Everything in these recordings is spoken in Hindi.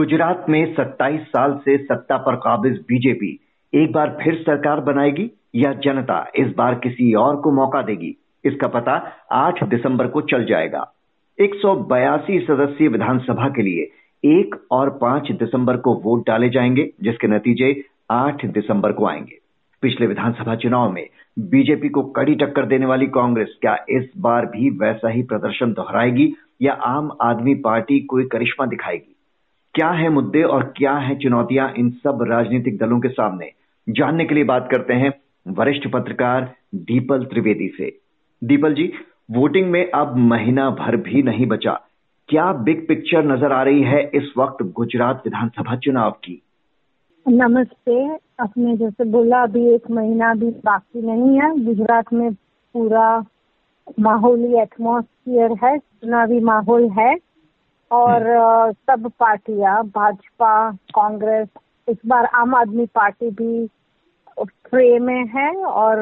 गुजरात में 27 साल से सत्ता पर काबिज बीजेपी। एक बार फिर सरकार बनाएगी या जनता इस बार किसी और को मौका देगी? इसका पता 8 दिसंबर को चल जाएगा। एक सौ बयासी सदस्यीय विधानसभा के लिए एक और पाँच दिसंबर को वोट डाले जाएँगे, जिसके नतीजे 8 दिसंबर को आएँगे। पिछले विधानसभा चुनाव में बीजेपी को कड़ी टक्कर देने वाली कांग्रेस क्या इस बार भी वैसा ही प्रदर्शन दोहराएगी या आम आदमी पार्टी कोई करिश्मा दिखाएगी? क्या है मुद्दे और क्या है चुनौतियाँ इन सब राजनीतिक दलों के सामने? जानने के लिए बात करते हैं वरिष्ठ पत्रकार दीपल त्रिवेदी से। दीपल जी, वोटिंग में अब महीना भर भी नहीं बचा। क्या बिग पिक्चर नज़र आ रही है इस वक्त गुजरात विधानसभा चुनाव की? नमस्ते, आपने जैसे बोला, अभी एक महीना भी बाकी नहीं है। गुजरात में पूरा माहौली एटमोसफियर है, चुनावी माहौल है। और हम्म। सब पार्टियाँ भाजपा कांग्रेस इस बार आम आदमी पार्टी भी फ्रे में है और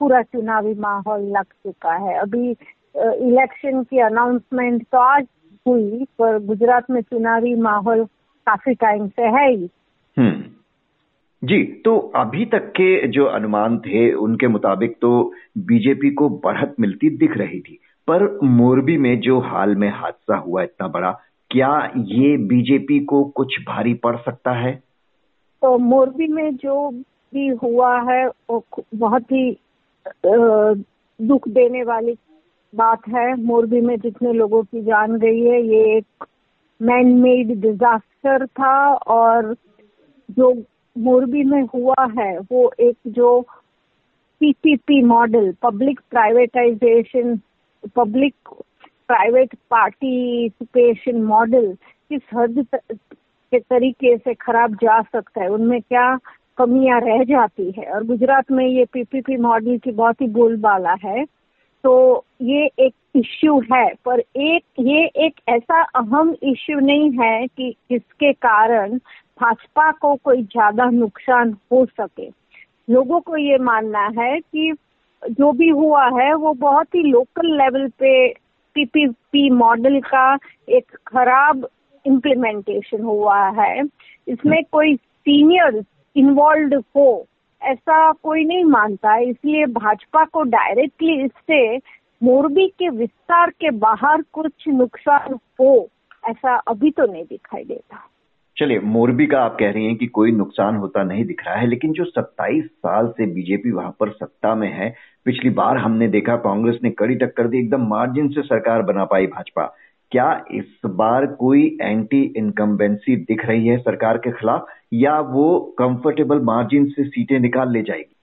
पूरा चुनावी माहौल लग चुका है अभी इलेक्शन की अनाउंसमेंट तो आज हुई पर गुजरात में चुनावी माहौल काफ़ी टाइम से है ही हम्म। जी तो अभी तक के जो अनुमान थे उनके मुताबिक तो बीजेपी को बढ़त मिलती दिख रही थी पर मोरबी में जो हाल में हादसा हुआ इतना बड़ा, क्या ये बीजेपी को कुछ भारी पड़ सकता है? तो मोरबी में जो भी हुआ है, वो बहुत ही दुख देने वाली बात है। मोरबी में जितने लोगों की जान गई है, ये एक मैन मेड डिजास्टर था और जो मोरबी में हुआ है, वो एक जो PPP model public privatization public private participation model किस हद के तरीके से खराब जा सकता है? उनमें क्या कमियाँ रह जाती है? और गुजरात में ये पीपीपी मॉडल की बहुत ही बोलबाला है। तो ये एक इश्यू है, पर एक, ये एक ऐसा अहम इश्यू नहीं है कि जिसके कारण भाजपा को कोई ज़्यादा नुकसान हो सके। लोगों को ये मानना है कि जो भी हुआ है, वो बहुत ही लोकल लेवल पे पीपीपी मॉडल का एक खराब इम्प्लीमेंटेशन हुआ है। इसमें कोई सीनियर इन्वॉल्व हो, ऐसा कोई नहीं मानता। इसलिए भाजपा को डायरेक्टली इससे मोरबी के विस्तार के बाहर कुछ नुकसान हो, ऐसा अभी तो नहीं दिखाई देता। चलिए मोरबी का आप कह रही हैं कि कोई नुकसान होता नहीं दिख रहा है लेकिन जो 27 साल से बीजेपी वहाँ पर सत्ता में है पिछली बार हमने देखा कांग्रेस ने कड़ी टक्कर दी एकदम मार्जिन से सरकार बना पाई भाजपा। क्या इस बार कोई एंटी इनकम्बेंसी दिख रही है सरकार के खिलाफ या वो कंफर्टेबल मार्जिन से सीटें निकाल ले जाएगी?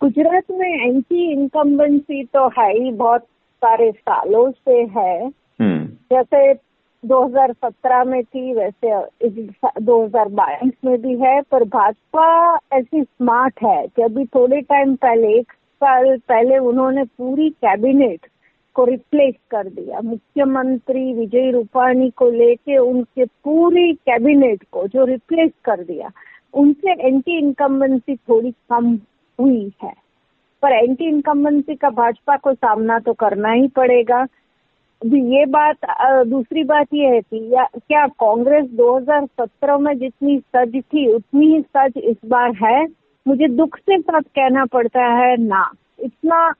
गुजरात में एंटी इनकम्बेंसी तो है ही बहुत सारे सालों से है। हम्म। जैसे 2017 में थी, वैसे इस 2022 में भी है, पर भाजपा ऐसी स्मार्ट है कि अभी थोड़े टाइम पहले, एक साल पहले उन्होंने पूरी कैबिनेट को रिप्लेस कर दिया। मुख्यमंत्री विजय रूपाणी को लेके उनके पूरी कैबिनेट को जो रिप्लेस कर दिया, उनसे एंटी इनकम्बेंसी थोड़ी कम हुई है। पर एंटी इनकम्बेंसी का भाजपा को सामना तो करना ही पड़ेगा। ये बात दूसरी बात ये है कि या, क्या कांग्रेस 2017 में जितनी सज थी, उतनी ही सज इस बार है? मुझे दुख से साथ कहना पड़ता है ना। इतना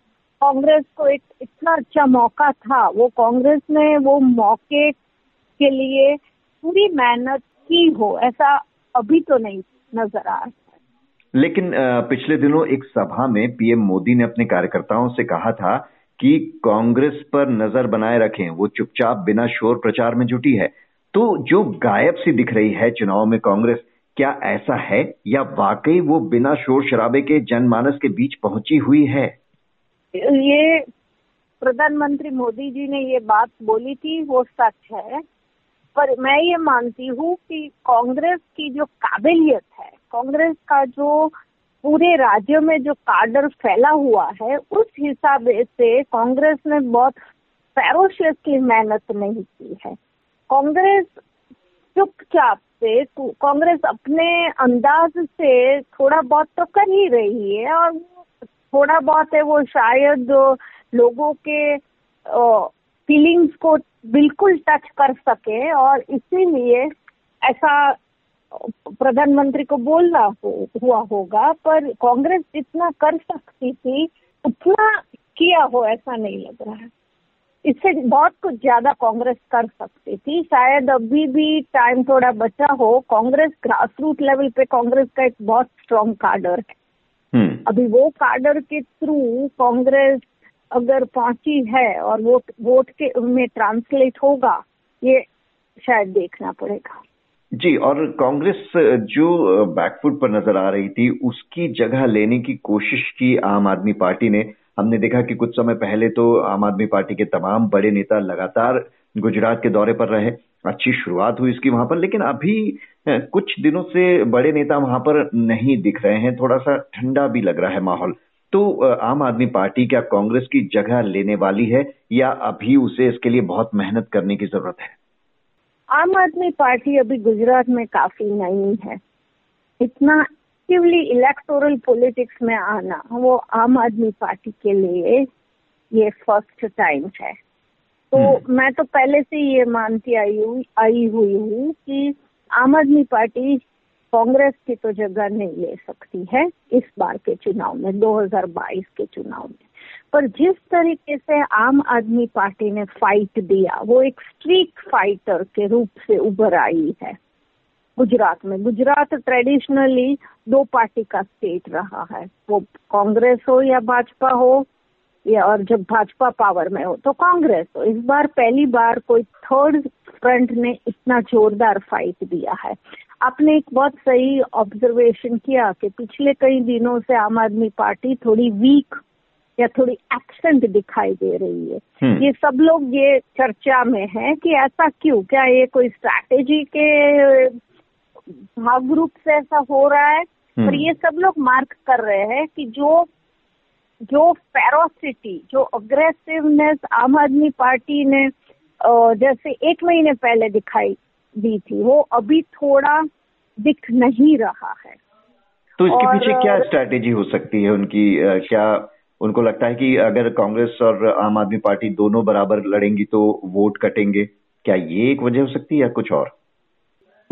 कांग्रेस को एक, इतना अच्छा मौका था। वो कांग्रेस ने वो मौके के लिए पूरी मेहनत की हो, ऐसा अभी तो नहीं नज़र आ रहा लेकिन पिछले दिनों एक सभा में पीएम मोदी ने अपने कार्यकर्ताओं से कहा था कि कांग्रेस पर नज़र बनाए रखें, वो चुपचाप बिना शोर प्रचार में जुटी है। तो जो गायब सी दिख रही है चुनाव में कांग्रेस, क्या ऐसा है या वाकई वो बिना शोर शराबे के जनमानस के बीच पहुँची हुई है? ये प्रधानमंत्री मोदी जी ने ये बात बोली थी, वो सच है। पर मैं ये मानती हूँ कि कांग्रेस की जो काबिलियत है, कांग्रेस का जो पूरे राज्य में जो कार्डर फैला हुआ है, उस हिसाब से कांग्रेस ने बहुत फेरोशियसली मेहनत नहीं की है। कांग्रेस चुपचाप से, कांग्रेस अपने अंदाज से थोड़ा बहुत तो कर ही रही है और थोड़ा बहुत है वो शायद लोगों के फीलिंग्स को बिल्कुल टच कर सके और इसीलिए ऐसा प्रधानमंत्री को बोलना हो, हुआ होगा पर कांग्रेस जितना कर सकती थी उतना किया हो ऐसा नहीं लग रहा है। इससे बहुत कुछ ज़्यादा कांग्रेस कर सकती थी। शायद अभी भी टाइम थोड़ा बचा हो कांग्रेस ग्रास रूट लेवल पे कांग्रेस का एक बहुत स्ट्रॉन्ग कार्डर है। हम्म। अभी वो कार्डर के थ्रू कांग्रेस अगर पहुँची है और वोट वोट के में ट्रांसलेट होगा ये शायद देखना पड़ेगा। जी, और कांग्रेस जो बैकफुट पर नज़र आ रही थी, उसकी जगह लेने की कोशिश की आम आदमी पार्टी ने। हमने देखा कि कुछ समय पहले तो आम आदमी पार्टी के तमाम बड़े नेता लगातार गुजरात के दौरे पर रहे। अच्छी शुरुआत हुई इसकी वहाँ पर, लेकिन अभी कुछ दिनों से बड़े नेता वहाँ पर नहीं दिख रहे हैं। थोड़ा सा ठंडा भी लग रहा है माहौल। तो आम आदमी पार्टी क्या कांग्रेस की जगह लेने वाली है, या अभी उसे इसके लिए बहुत मेहनत करने की ज़रूरत है? आम आदमी पार्टी अभी गुजरात में काफ़ी नई है। इतना एक्टिवली इलेक्टोरल पॉलिटिक्स में आना वो आम आदमी पार्टी के लिए ये फ़र्स्ट टाइम है। तो hmm. मैं तो पहले से ये मानती आई हूँ आई हुई हूँ कि आम आदमी पार्टी कांग्रेस की तो जगह नहीं ले सकती है इस बार के चुनाव में 2022 के चुनाव में। पर जिस तरीके से आम आदमी पार्टी ने फाइट दिया, वो एक स्ट्रीक फाइटर के रूप से उभर आई है। गुजरात में, गुजरात ट्रेडिशनली दो पार्टी का स्टेट रहा है। वो कांग्रेस हो या भाजपा हो, या और जब भाजपा पावर में हो तो कांग्रेस हो। इस बार पहली बार कोई थर्ड फ्रंट ने इतना जोरदार फाइट दिया है। आपने एक बहुत सही ऑब्जर्वेशन किया कि पिछले कई दिनों से आम आदमी पार्टी थोड़ी वीक या थोड़ी एक्सेंट दिखाई दे रही है। हम्म। ये सब लोग ये चर्चा में है कि ऐसा क्यों? क्या ये कोई स्ट्रैटेजी के भाग रूप से ऐसा हो रहा है? पर हम्म। ये सब लोग मार्क कर रहे हैं कि जो जो फेरोसिटी जो अग्रेसिवनेस आम आदमी पार्टी ने जैसे एक महीने पहले दिखाई दी थी वो अभी थोड़ा दिख नहीं रहा है। तो इसके पीछे क्या स्ट्रैटेजी हो सकती है? उनकी क्या उनको लगता है कि अगर कांग्रेस और आम आदमी पार्टी दोनों बराबर लड़ेंगी तो वोट कटेंगे। क्या ये एक वजह हो सकती है या कुछ और?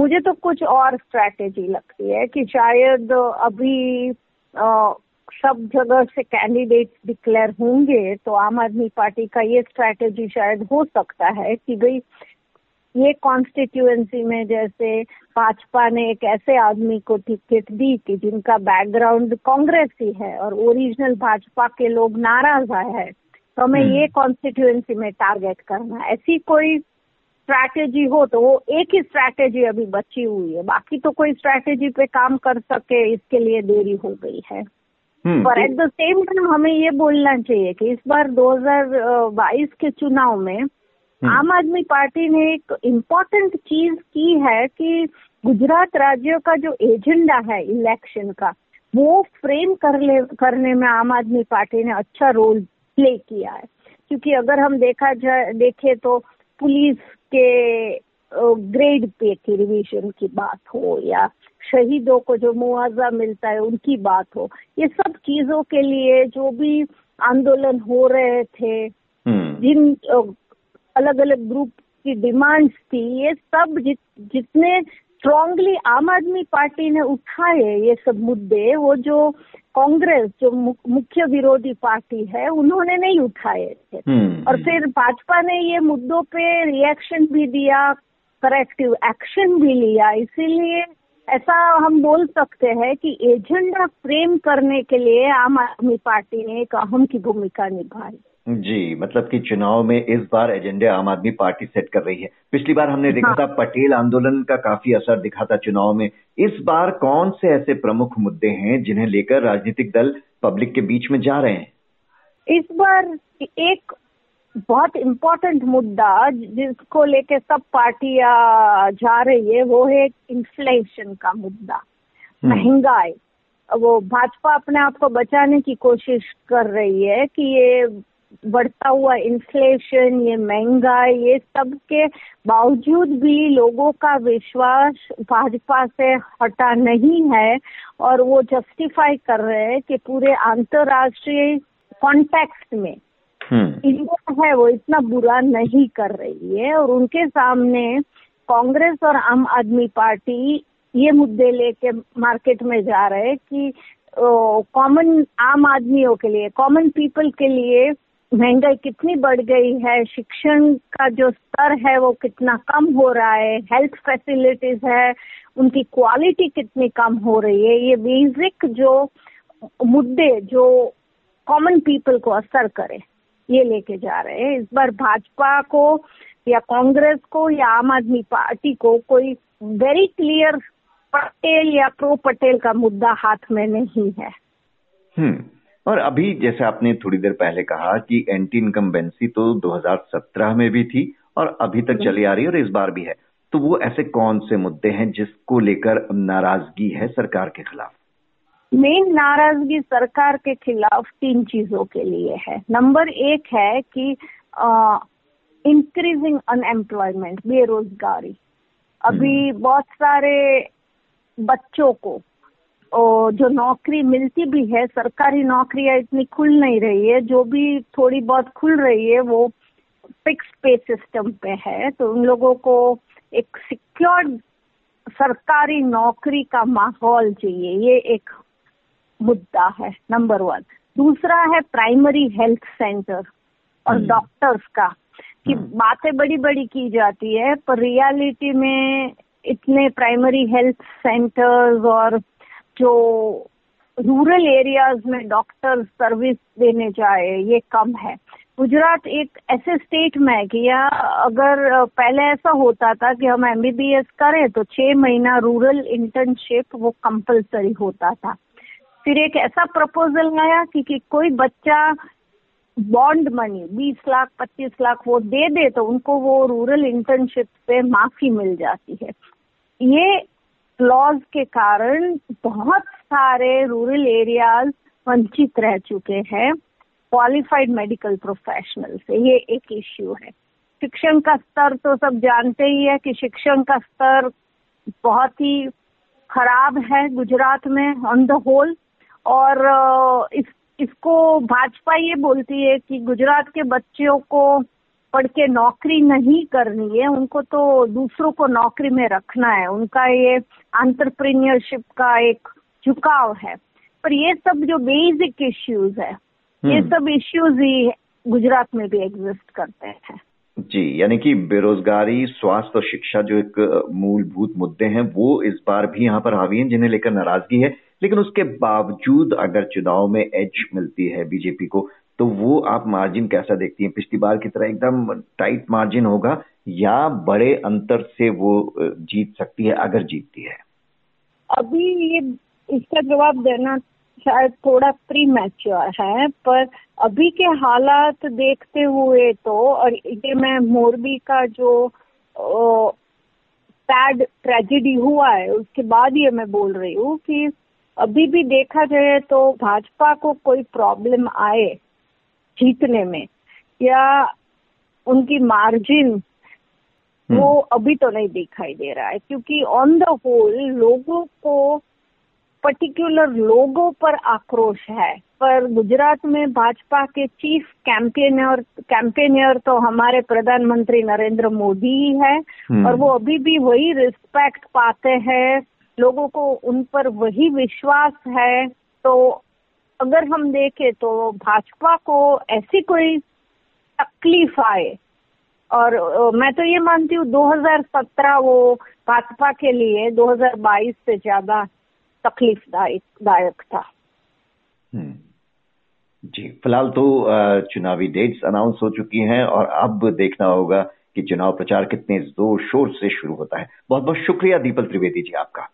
मुझे तो कुछ और स्ट्रैटेजी लगती है कि शायद अभी आ, सब जगह से कैंडिडेट डिक्लेयर होंगे तो आम आदमी पार्टी का ये स्ट्रैटेजी शायद हो सकता है कि भाई ये कॉन्स्टिट्यूएंसी में जैसे भाजपा ने एक ऐसे आदमी को टिकट दी कि जिनका बैकग्राउंड कांग्रेस ही है और ओरिजिनल भाजपा के लोग नाराज़ आए हैं तो हमें हम्म। ये कॉन्स्टिट्यूएंसी में टारगेट करना ऐसी कोई स्ट्रैटेजी हो तो वो एक ही स्ट्रैटेजी अभी बची हुई है बाकी तो कोई स्ट्रैटेजी पे काम कर सके इसके लिए देरी हो गई है हम्म, पर एट द सेम टाइम हमें ये बोलना चाहिए कि इस बार 2022 के चुनाव में। आम आदमी पार्टी ने एक इम्पोर्टेंट चीज़ की है कि गुजरात राज्य का जो एजेंडा है इलेक्शन का वो फ्रेम कर ले करने में आम आदमी पार्टी ने अच्छा रोल प्ले किया है क्योंकि अगर हम देखा जाए देखे तो पुलिस के ग्रेड पे की रिविजन की बात हो या शहीदों को जो मुआवजा मिलता है उनकी बात हो ये सब चीज़ों के लिए जो भी आंदोलन हो रहे थे हम्म। जिन अलग अलग ग्रुप की डिमांड्स थी ये सब जित, जितने स्ट्रांगली आम आदमी पार्टी ने उठाए ये सब मुद्दे वो जो कांग्रेस जो मुख्य विरोधी पार्टी है उन्होंने नहीं उठाए थे। हम्म, और हम्म। फिर भाजपा ने ये मुद्दों पे रिएक्शन भी दिया करेक्टिव एक्शन भी लिया। इसीलिए ऐसा हम बोल सकते हैं कि एजेंडा फ्रेम करने के लिए आम आदमी पार्टी ने एक अहम की भूमिका निभाई। जी मतलब कि चुनाव में इस बार एजेंडे आम आदमी पार्टी सेट कर रही है। पिछली बार हमने देखा हाँ। था पटेल आंदोलन का काफ़ी असर दिखा था चुनाव में। इस बार कौन से ऐसे प्रमुख मुद्दे हैं जिन्हें लेकर राजनीतिक दल पब्लिक के बीच में जा रहे हैं? इस बार एक बहुत इम्पोर्टेंट मुद्दा जिसको लेके सब पार्टियाँ जा रही है वो है इन्फ्लेशन का मुद्दा। हम्म। महँगाई। वो भाजपा अपने आप को बचाने की कोशिश कर रही है कि ये बढ़ता हुआ इन्फ्लेशन ये महँगाई ये सब के बावजूद भी लोगों का विश्वास भाजपा से हटा नहीं है और वो जस्टिफाई कर रहे हैं कि पूरे अंतर्राष्ट्रीय कॉन्टेक्स्ट में इंडिया हम्म। है वो इतना बुरा नहीं कर रही है और उनके सामने कांग्रेस और आम आदमी पार्टी ये मुद्दे लेके मार्केट में जा रहे हैं कि कॉमन आम आदमियों के लिए कॉमन पीपल के लिए महँगाई कितनी बढ़ गई है, शिक्षण का जो स्तर है वो कितना कम हो रहा है हेल्थ फैसिलिटीज़ है, उनकी क्वालिटी कितनी कम हो रही है, ये बेसिक जो मुद्दे, जो कॉमन पीपल को असर करे, ये लेके जा रहे हैं। इस बार भाजपा को या कांग्रेस को या आम आदमी पार्टी को कोई वेरी क्लियर पटेल या प्रो पटेल का मुद्दा हाथ में नहीं है। हम्म। और अभी जैसे आपने थोड़ी देर पहले कहा कि एंटी इनकम्बेंसी तो 2017 में भी थी और अभी तक चली आ रही है और इस बार भी है। तो वो ऐसे कौन से मुद्दे हैं जिसको लेकर नाराज़गी है सरकार के खिलाफ? मेन नाराज़गी सरकार के खिलाफ तीन चीज़ों के लिए है। नंबर एक है कि इंक्रीजिंग अनएम्प्लॉयमेंट बेरोजगारी। अभी हम्म। बहुत सारे बच्चों को और जो नौकरी मिलती भी है सरकारी नौकरियाँ इतनी खुल नहीं रही है जो भी थोड़ी बहुत खुल रही है वो फिक्स पे सिस्टम पे है तो उन लोगों को एक सिक्योर्ड सरकारी नौकरी का माहौल चाहिए ये एक मुद्दा है नंबर वन दूसरा है प्राइमरी हेल्थ सेंटर और डॉक्टर्स हम्म। का कि हम्म। बातें बड़ी बड़ी की जाती है पर रियलिटी में इतने प्राइमरी हेल्थ सेंटर्स और जो रूरल एरियाज़ में डॉक्टर सर्विस देने जाए ये कम है। गुजरात एक ऐसे स्टेट में है कि या अगर पहले ऐसा होता था कि हम एमबीबीएस करें तो छह महीना रूरल इंटर्नशिप वो कंपलसरी होता था। फिर एक ऐसा प्रपोजल आया कि, कि कोई बच्चा बॉन्ड मनी 20 लाख 25 लाख वो दे दे तो उनको वो रूरल इंटर्नशिप पे माफ़ी मिल जाती है। ये लॉज के कारण बहुत सारे रूरल एरियाज़ वंचित रह चुके हैं क्वालिफाइड मेडिकल प्रोफेशनल से। ये एक इश्यू है। शिक्षण का स्तर तो सब जानते ही है कि शिक्षण का स्तर बहुत ही खराब है गुजरात में ऑन द होल और इस, इसको भाजपा ये बोलती है कि गुजरात के बच्चों को पढ़ के नौकरी नहीं करनी है उनको तो दूसरों को नौकरी में रखना है। उनका ये आंतरप्रीनियरशिप का एक झुकाव है। पर ये सब जो बेसिक इश्यूज़ है ये हम्म। सब इश्यूज़ ही गुजरात में भी एग्जिस्ट करते हैं। जी यानी कि बेरोजगारी स्वास्थ्य और शिक्षा जो एक मूलभूत मुद्दे हैं वो इस बार भी यहाँ पर हावी हैं जिन्हें लेकर नाराज़गी है। लेकिन उसके बावजूद अगर चुनाव में एज मिलती है बीजेपी को तो वो आप मार्जिन कैसा देखती हैं? पिछली बार की तरह एकदम टाइट मार्जिन होगा या बड़े अंतर से वो जीत सकती है, अगर जीतती है? अभी ये, इसका जवाब देना शायद थोड़ा प्री मैच्योर है, पर अभी के हालात देखते हुए तो और ये मैं मोरबी का जो सैड ट्रेजिडी हुआ है, उसके बाद ये मैं बोल रही हूँ कि अभी भी देखा जाए तो भाजपा को कोई प्रॉब्लम आए जीतने में या उनकी मार्जिन वो हम्म। अभी तो नहीं दिखाई दे रहा है क्योंकि ऑन द होल लोगों को पर्टिकुलर लोगों पर आक्रोश है पर गुजरात में भाजपा के चीफ कैंपेनियर कैंपेनियर तो हमारे प्रधानमंत्री नरेंद्र मोदी ही है हम्म। और वो अभी भी वही रिस्पेक्ट पाते हैं लोगों को उन पर वही विश्वास है तो अगर हम देखें तो भाजपा को ऐसी कोई तकलीफ़ आए। और मैं तो ये मानती हूँ 2017 वो भाजपा के लिए 2022 से ज़्यादा तकलीफ़ दायक था। हम्म। जी, फ़िलहाल तो चुनावी डेट्स अनाउंस हो चुकी हैं और अब देखना होगा कि चुनाव प्रचार कितने ज़ोर शोर से शुरू होता है। बहुत बहुत शुक्रिया, दीपल त्रिवेदी जी आपका।